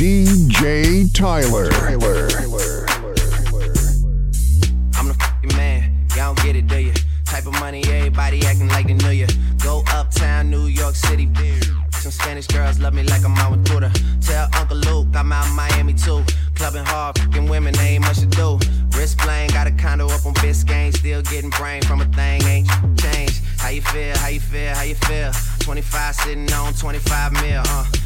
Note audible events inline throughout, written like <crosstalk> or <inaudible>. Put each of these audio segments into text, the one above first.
DJ Tyler. Tyler. I'm the man. Y'all don't get it, do you? Type of money, everybody acting like they knew you. Go uptown, New York City. Some Spanish girls love me like I'm Aventura. Tell Uncle Luke I'm out in Miami too. Clubbing hard, fucking women, they ain't much to do. Wrist playing, got a condo up on Biscayne. Still getting brain from a thing, ain't changed. How you feel, how you feel, how you feel? 25 sitting on 25 mil, uh.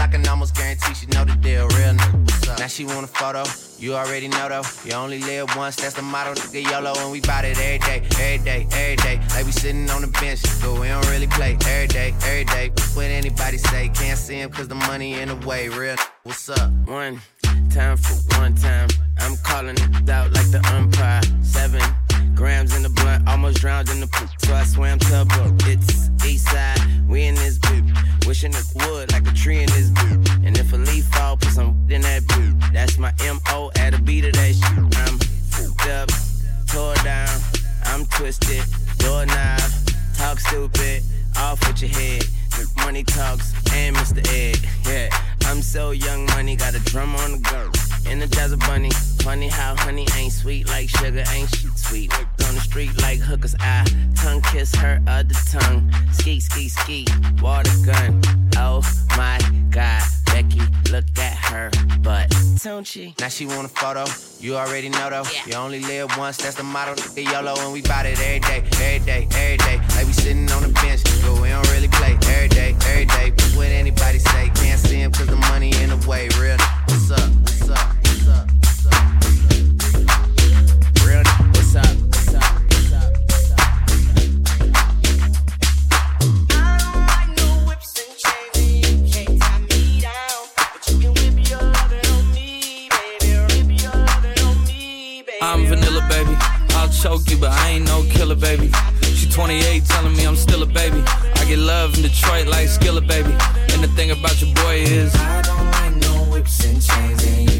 I can almost guarantee she know the deal. Real nigga, what's up? Now she want a photo. You already know though. You only live once, that's the motto. Nigga YOLO, and we bout it every day, every day, every day. Like we sitting on the bench, but we don't really play every day, every day. What anybody say, can't see him cause the money in the way. Real what's up? One time for one time. I'm calling it out like the umpire. Seven grams in the blunt, almost drowned in the poop. So I swam tugboat. It's east side, we in this boot. Wishing it would like a tree in this boot. And if a leaf fall, put some in that boot. That's my MO at a beat of that shit. I'm fucked up, tore down. I'm twisted, doorknob, talk stupid, off with your head. Money talks and Mr. Ed, yeah. I'm so young, money got a drum on the go. Energize a bunny. Funny how honey ain't sweet like sugar, ain't shit sweet. Worked on the street like hookers, I tongue kiss her other tongue. Ski, ski, ski, water gun. Oh my god, Becky, look at her butt. Don't she? Now she want a photo. You already know though. You only live once, that's the motto. The YOLO, and we bout it every day, every day, every day. Like we sitting on the bench, but we don't really play every day, every day. What anybody say, can't see him cause the money in the way. Real, what's up, what's up, what's up, what's up, what's up? Real, what's up, what's up, what's up, what's up? I'm vanilla, baby. I'll choke you, but I ain't no killer, baby. She 28, telling me I'm still a baby. I get love in Detroit like Skilla, baby. And the thing about your boy is, I don't like no whips and chains, and you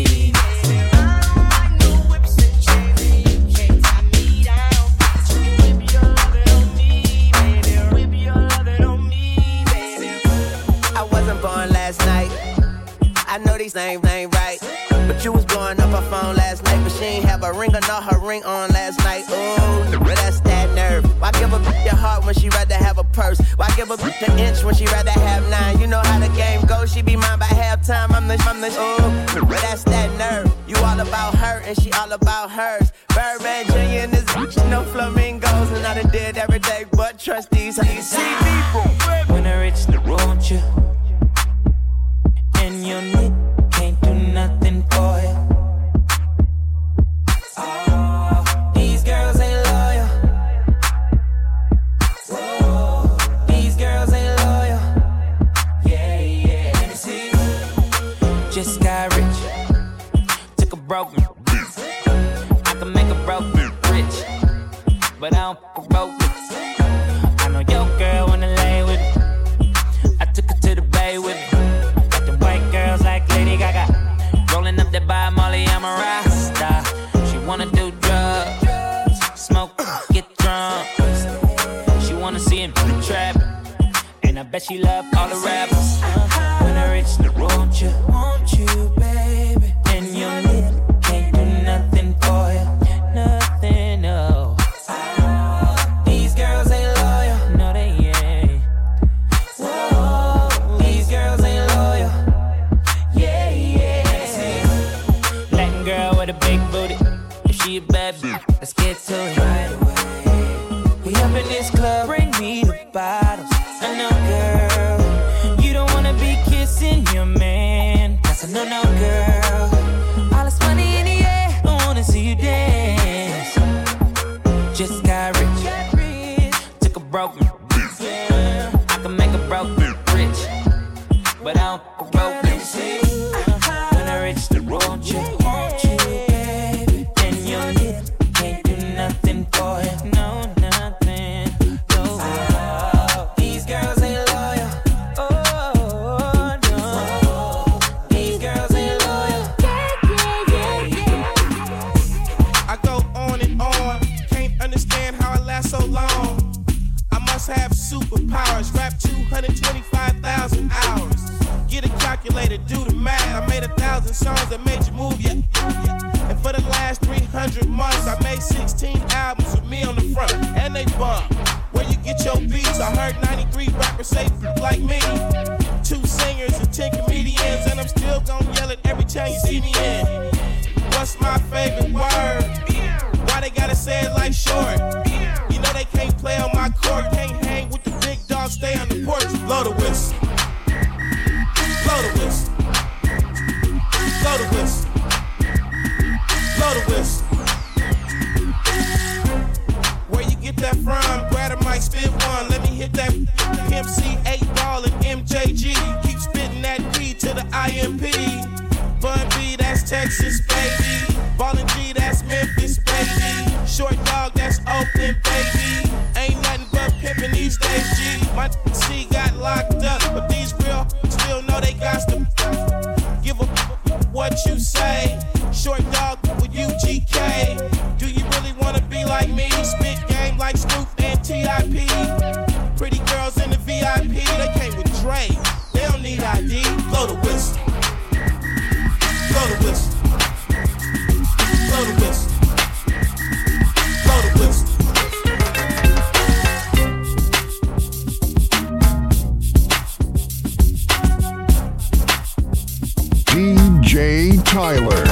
Know these ain't right. But you was blowing up her phone last night. But she ain't have a ring or not her ring on last night. Ooh, but that's that nerve. Why give a bitch your heart when she rather have a purse? Why give a bitch an inch when she rather have nine. You know how the game goes. She be mine by halftime. I'm the, I'm the, ooh. That's that nerve. You all about her and she all about hers. Birdman Jr. and this bitch, no flamingos. And I done did every day but trust these. You see me, When I reach the road, you and your need broke. I can make a broke rich, but I don't broke she love all the rappers. When I reach the road, you When I reach the road, yeah. DJ Tyler.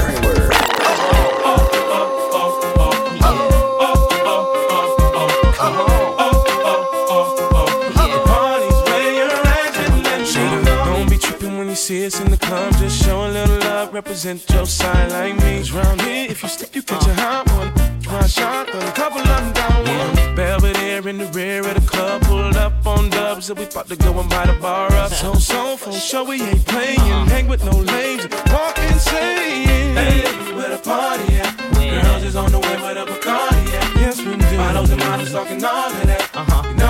Don't be tripping when you see us in the club. Just show a little love, represent your side like me. 'Cause round here, if you slip, you catch a hot one. One shot, then a couple of them down one. Belvedere in the rear of the club, pulled up on dubs, and we about to go and buy the bar up. So, so, for sure, we ain't playing. Hang with no lames, walk insane. Hey, where the party at? Girls is on the way, where the Bacardi at? Yes, we do. Bottles and models talking all of that. Uh-huh. You know,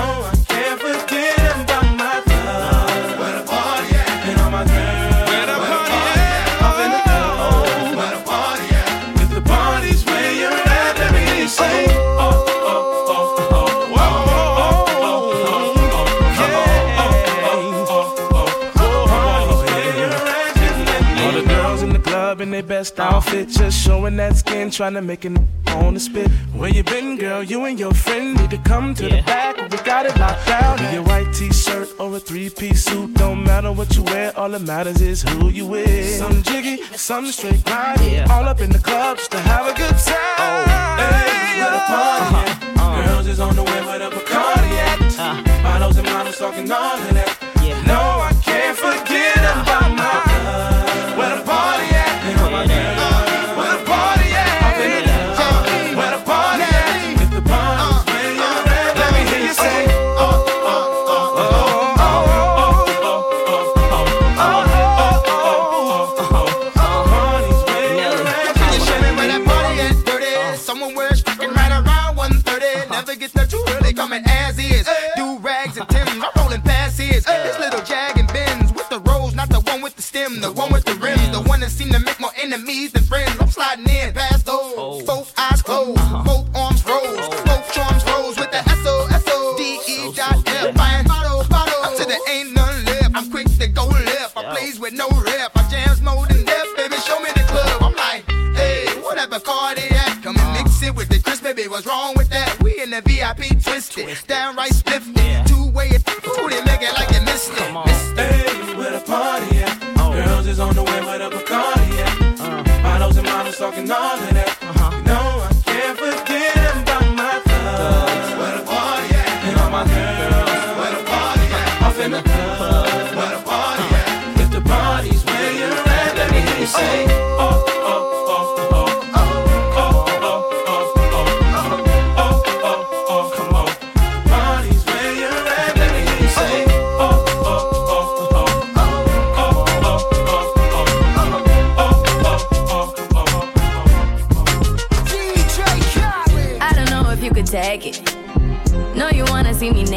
in the club in their best outfit, just showing that skin, trying to make it on the spit. Where you been, girl? You and your friend need to come to the back. we got it locked down. Be a white t-shirt or a three-piece suit, don't matter what you wear. All that matters is who you with. Some jiggy, some straight grind. Yeah. All up in the club just to have a good time. Oh. Hey, where the party uh-huh. uh-huh. Girls is on the way where the Bacardi at. Uh. Models and models talking all of that. Yeah. No, I can't forget about enemies than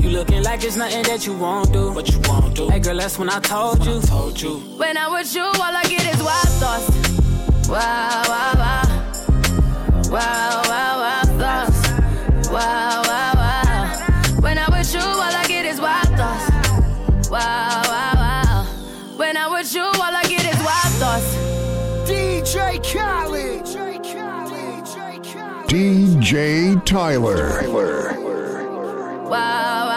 You looking like it's nothing that you won't do. What you won't do. Hey girl, that's when I told you. I told you. When I'm with you, all I get is wild thoughts. Wow, wow, wow. Wow, wow, wow thoughts. Wow, wow, wow. When I'm with you, all I get is wild thoughts. Wow, wow, wow. When I'm with you, all I get is wild thoughts. DJ Khaled. DJ Tyler. Wow, wow,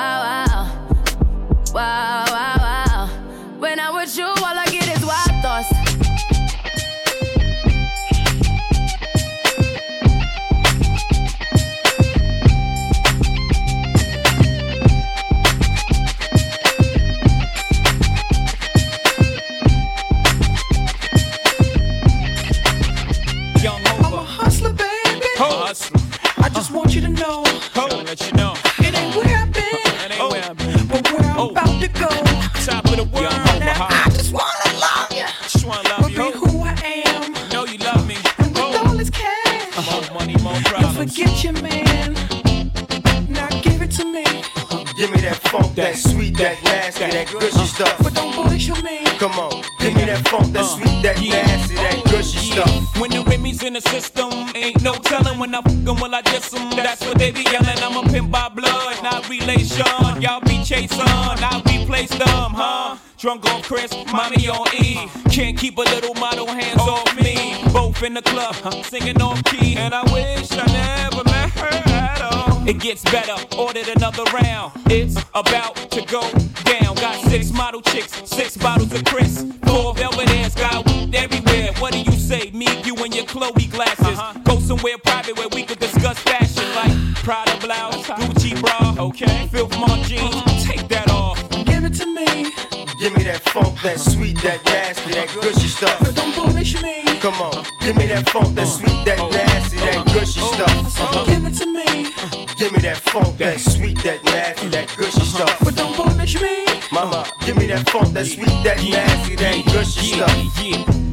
relation. Y'all be chasing, I replace them, huh? Drunk on Chris, mommy on E. Can't keep a little model hands off me. Both in the club, huh, singing off key. And I wish I never met her at all. It gets better, ordered another round. It's about to go down. Got six model chicks, six bottles of Chris. Four velvet ass, got weed everywhere. What do you say? Me, you, and your Chloe glasses. Uh-huh. Go somewhere private where we could discuss fashion like Prada blouse, Gucci bra, okay? Filth Mark jeans, take that off. Give it to me. Give me that funk, that sweet, that nasty, that gushy stuff. But don't bullshit me. Come on, give me that funk, that sweet, that oh. nasty, that gushy oh. stuff. Uh-huh. Give it to me. Give me that funk, that sweet, that nasty, that gushy stuff. But don't bullshit me. Mama, give me that funk, that sweet, that nasty, that gushy stuff.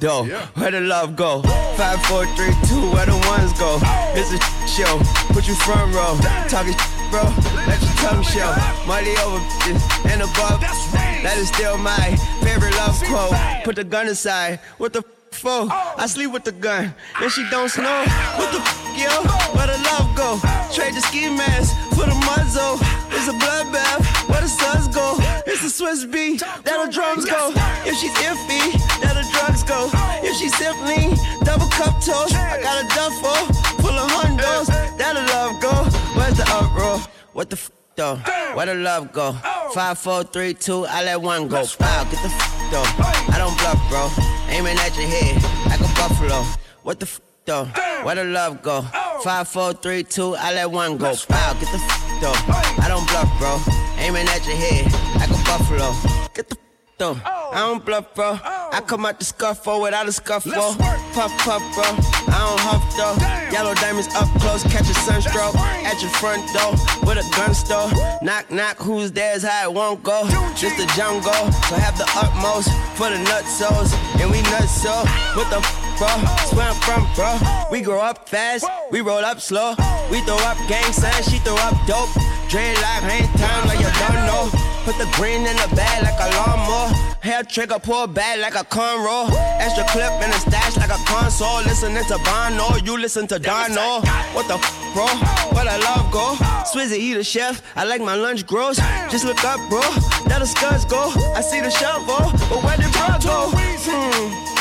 though? Where the love go? Five, four, three, two, where the ones go? It's a show. Put you front row. Talking bro. Let your tongue show. Money over and above. That is still my favorite love quote. Put the gun aside. What the f- for? I sleep with the gun. And she don't snow. What the f- yo? Where the love go? Trade the ski mask for the muzzle. It's a bloodbath. Where the suns go? It's the Swizz beat. That'll drums go. If she's iffy, that'll drugs go. If she's simply double cup toast, I got a duffel full of hundos. That'll love go. Where's the uproar? What the f though? Where the love go? Five, four, three, two, I let one go. Wow, get the f though. I don't bluff, bro. Aiming at your head like a buffalo. What the f though? Where the love go? Five, four, three, two, I let one go. Wow, get the f though. I don't bluff, bro. Aiming at your head like a buffalo. Get the though. I don't bluff, bro. I come out the scuffle without a scuffle. Puff, puff, bro. I don't huff, though. Yellow diamonds up close, catch a sunstroke. At your front door with a gun store. Knock, knock, who's there's how it won't go. Just the jungle, so have the utmost for the nutsos. And we nuts so. What the f, bro? Where I'm from, bro. We grow up fast, we roll up slow. We throw up gang signs, she throw up dope. Dreadlock, hang time like you don't know. Put the green in the bag like a lawnmower. Hair trigger, pull back like a cornrow. Extra clip in the stash like a console. Listening to Bono, you listen to Dono. What the f, bro? Where the love go? Swizzy, he the chef. I like my lunch gross. Just look up, bro. That the scuds go. I see the shovel, but where did bro go? Hmm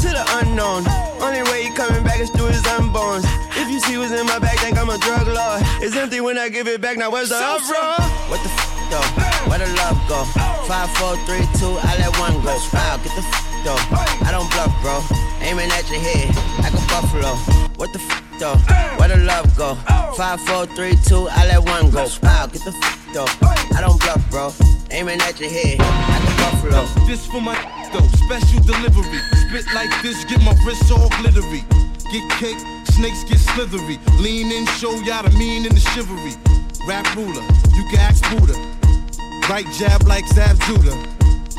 to the unknown. Only way he coming back is through his unborns. If you see what's in my bag, think I'm a drug lord. It's empty when I give it back. Now where's the uproar? What the f though? Where the love go? Five, four, three, two, I let one go. Wow, get the f though. I don't bluff, bro. Aiming at your head like a buffalo. What the f though? Where the love go? Five, four, three, two, I let one go. Wow, get the f though. I don't bluff, bro. Aiming at your head like a buffalo. This for my though, special delivery. Spit like this, get my wrists all glittery. Get cake, snakes get slithery. Lean in, show y'all the mean and the chivalry. Rap ruler, you can ask Buddha. Right jab like Zab Judah.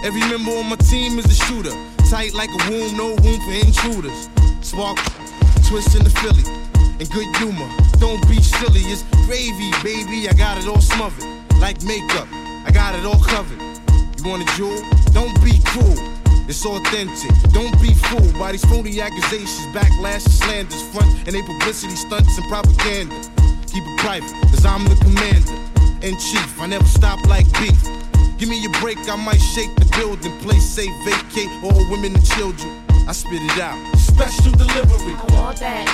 Every member on my team is a shooter. Tight like a womb, no room for intruders. Spark, twist in the Philly. And good humor, don't be silly. It's gravy, baby. I got it all smothered. Like makeup, I got it all covered. You want a jewel? Don't be cruel. It's authentic. Don't be fooled by these phony accusations, backlash, and slanders, front and they publicity stunts and propaganda. Keep it private, cause I'm the commander in chief. I never stop like beef. Give me a break, I might shake the building. Place safe, vacate all women and children. I spit it out. Special delivery. I want that.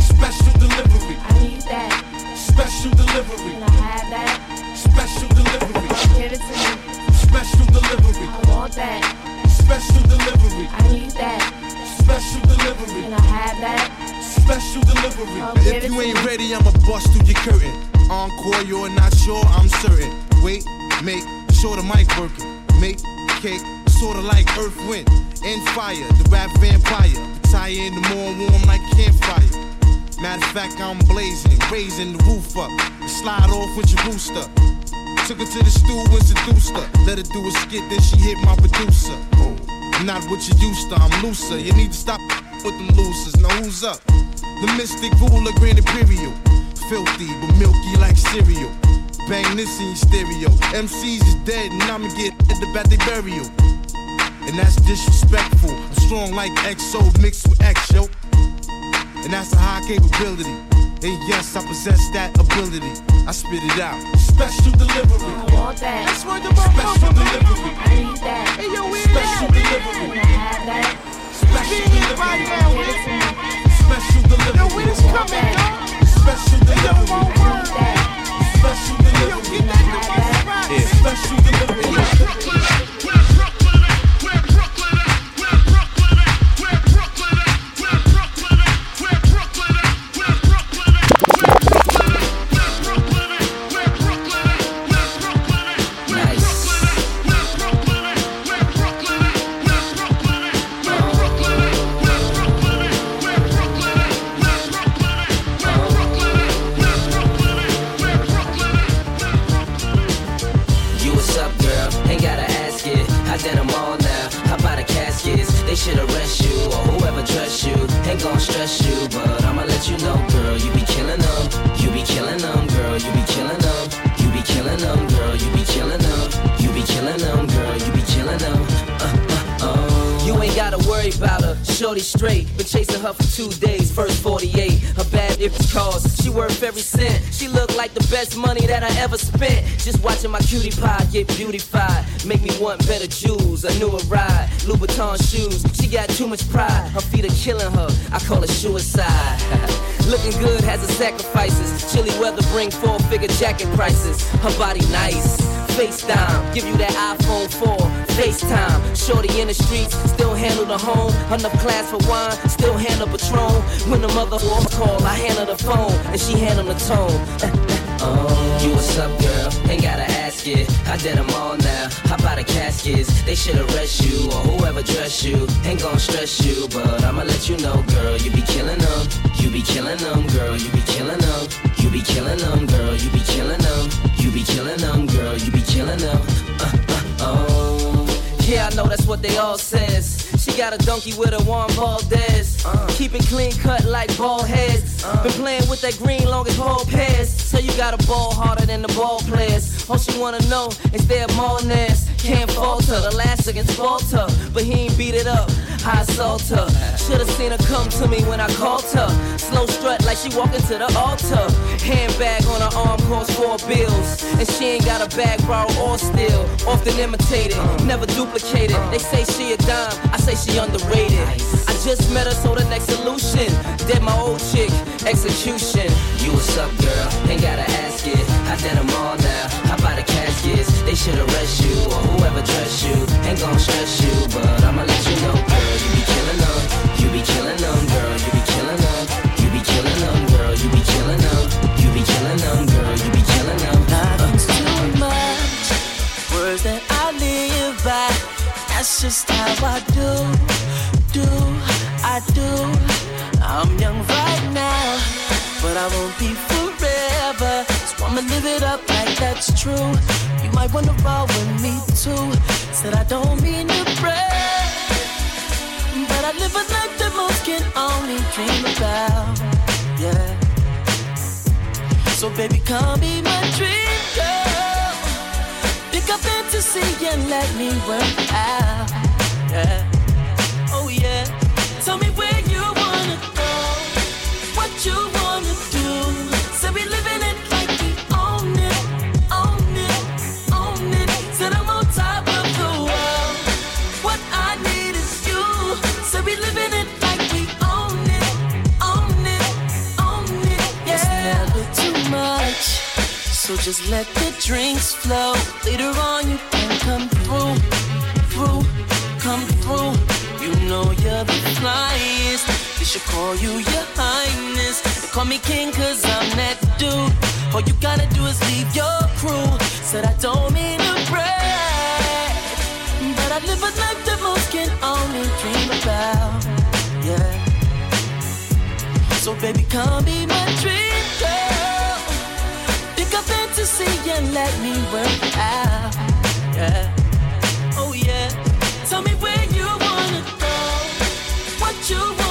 Special delivery. I need that. Special delivery. Can I have that? Special delivery. Give it to me. Special delivery. I want that. Special delivery. I need that. Special delivery. Can I have that? Special delivery. If you ain't me. ready, I'ma bust through your curtain. Encore, you're not sure, I'm certain. Wait, make sure the mic working. Make cake, sorta like earth, wind, and fire. The rap vampire, tie in the more warm like campfire. Matter of fact, I'm blazing, raising the roof up. Slide off with your booster. Took her to the stool and seduced her. Let her do a skit, then she hit my producer. Not what you used to, I'm looser. You need to stop with them losers. Now who's up? The mystic ruler, Grand Imperial. Filthy, but milky like cereal. Bang this in your stereo. MCs is dead, and I'ma get at the bat they burial. And that's disrespectful. I'm strong like XO mixed with X, yo. And that's a high capability. And yes, I possess that ability. I spit it out. Special delivery. I want that. That's where the Special delivery. I need that. Hey, yo, we Special delivery. I have that? Special delivery. Special delivery. Yo, when it's coming, yo. Special delivery. I need that. Special delivery. Yeah. Special delivery. I ever spent. Just watching my cutie pie get beautified. Make me want better jewels. A newer ride. Louboutin shoes. She got too much pride. Her feet are killing her. I call it suicide. <laughs> Looking good has its sacrifices. Chilly weather bring four figure jacket prices. Her body nice. FaceTime, give you that iPhone 4. FaceTime, shorty in the streets, still handle the home. Enough class for wine, still handle Patron. When the mother call, I handle the phone, and she handle the tone. <laughs> Oh, you what's up, girl? Ain't gotta ask it. I did them all now. How about the caskets? They should arrest you or whoever dress you. Ain't gon' stress you, but I'ma let you know, girl. You be killing them. You be killing them, girl. You be killing them. You be killing them, girl. You be killing them. You be killing them, girl. You be killing them. Uh, uh, oh. Yeah, I know that's what they all says. She got a donkey with a Juan Valdez. Uh. Keep it clean cut like ball heads. Uh. Been playing with that green long as ball pairs. So you got a ball harder than the ball players. All she wanna know is their Molness. Can't falter, the last against Walter. But he ain't beat it up. I assault her. Should've seen her come to me when I called her. Slow strut like she walking to the altar. Handbag on her arm costs four bills. And she ain't got a bag borrowed or steal. Often imitated, never duplicated. They say she a dime, I say she underrated. I just met her, so the next solution. Dead my old chick, execution. You a up, girl? Ain't gotta ask it. I did them all now. How about caskets? They should arrest you or whoever dress you. Ain't gon' stress you, but I'ma let you know, girl. You be killing them. You be killing them, girl. You be killing them. You be killing them, girl. You be killing them. You be killing them, girl. You be killing them. Nothing's uh. too much. Words that I live by. That's just how I do, do, I do. I'm young right now, but I won't be I'ma live it up like that's true. You might wanna roll with me too. Said I don't mean to brag, but I live a life that most can only dream about. Yeah. So baby, come be my dream girl. Pick up fantasy and let me work out. Yeah. Just let the drinks flow. Later on, you can come through, through, come through. You know you're the flyest. They should call you your highness. They call me king cause I'm that dude. All you gotta do is leave your crew. Said I don't mean to brag, but I live a life that most can only dream about. Yeah. So baby, come be my dream a fantasy and let me work out. Yeah. Oh yeah. Tell me where you wanna go, what you wanna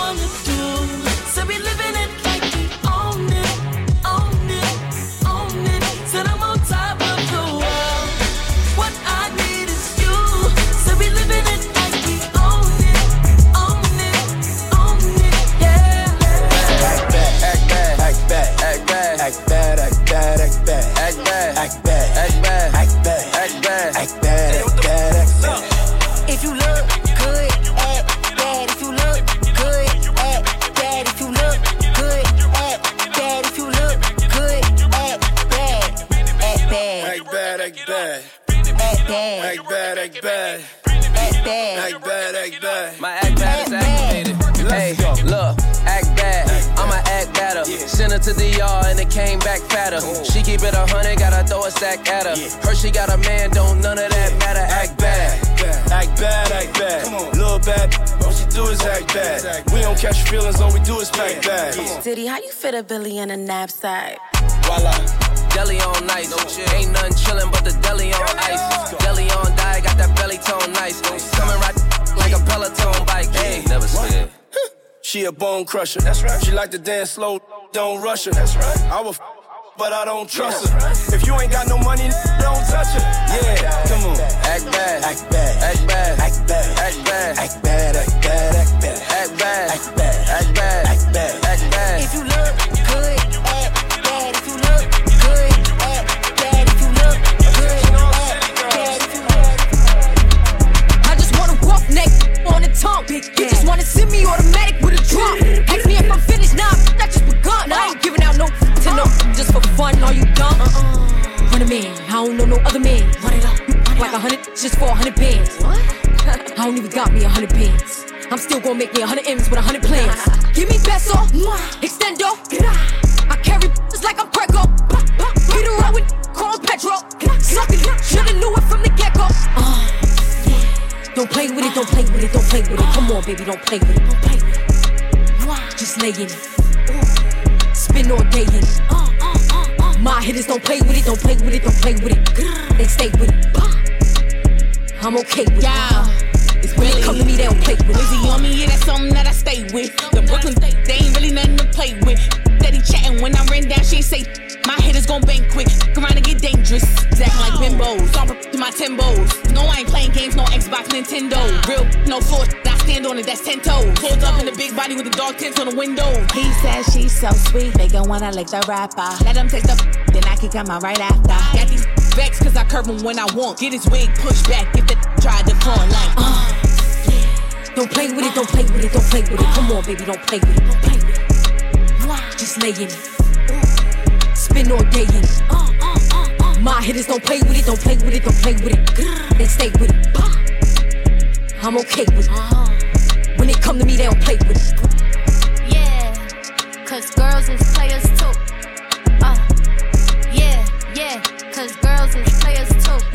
bad, act bad. Act bad. Act bad, act bad. My act bad is activated. Hey, look, act bad. I'ma act better. Send her to the yard and it came back fatter. She keep it a hundred, gotta throw a stack at her. Her she got a man, don't none of that matter. Act bad. Act bad, act bad. Little bad, all she do is act bad. We don't catch feelings, all we do is pack bad. Diddy, how you fit a Billy in a knapsack? Voila. Deli on nice. Ain't nothing chillin' but the deli on ice. Deli on die, got that belly tone nice. Coming right like a Peloton bike. Hey, never scared. She a bone crusher. That's right. She like to dance slow, don't rush her. That's right. I will, f- but I don't trust her. If you ain't got no money, don't touch her. Yeah, come on. Act bad. Act bad. Act bad. Act bad. Act bad. Act bad. Act bad. Act bad. Act bad. Act bad. Act bad. Act bad. Act bad. Me a hundred bands. I'm still gonna make me a hundred M's with a hundred plans. Give me peso, extendo. I carry just like I'm Prego. Get around with call Petro. Suck it, shoulda knew it from the get go. Uh, yeah. Don't play with it, don't play with it, don't play with it. Come on, baby, don't play with it. Don't play with it. Just lay in it. Spin all day in it. My hitters don't play with it, don't play with it, don't play with it. They stay with it. I'm okay with it. They come to me, they don't play with it. Wizzy on me, yeah, that's something that I stay with. The Brooklyn, they ain't really nothing to play with. Steady chatting when I ran down, she ain't say. My hitters gon' bang quick, around and get dangerous. Acting like bimbos, I'm to my timbos. No, I ain't playing games, no Xbox, Nintendo. Real, no floor, I stand on it, that's ten toes. Pulled up in the big body with the dog tints on the window. He says she's so sweet, they gon' wanna lick the rapper. Let them taste the Then I can come out right after. Got these vex cause I curve him when I want. Get his wig pushed back if the try to front like. Uh. Don't play with it, don't play with it, don't play with it. Come on, baby, don't play with it. Don't play with it. Just lay in it. Spin all day in it. My hitters don't play with it, don't play with it, don't play with it. They stay with it. I'm okay with it. When they come to me, they don't play with it. Yeah, cause girls is players too. Uh, yeah, yeah, cause girls is players too.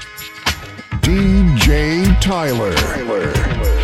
DJ Tyler. Tyler.